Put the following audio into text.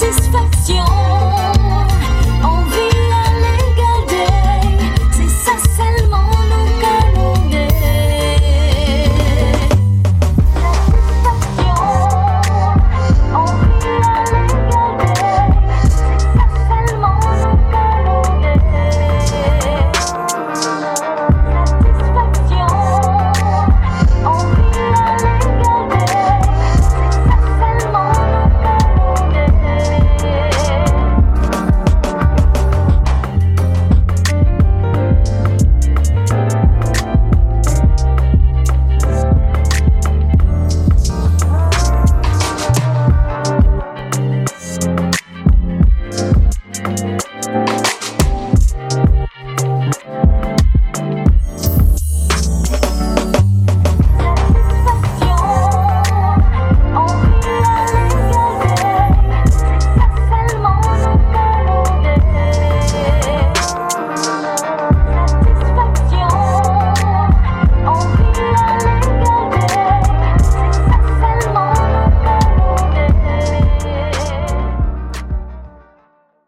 satisfaction.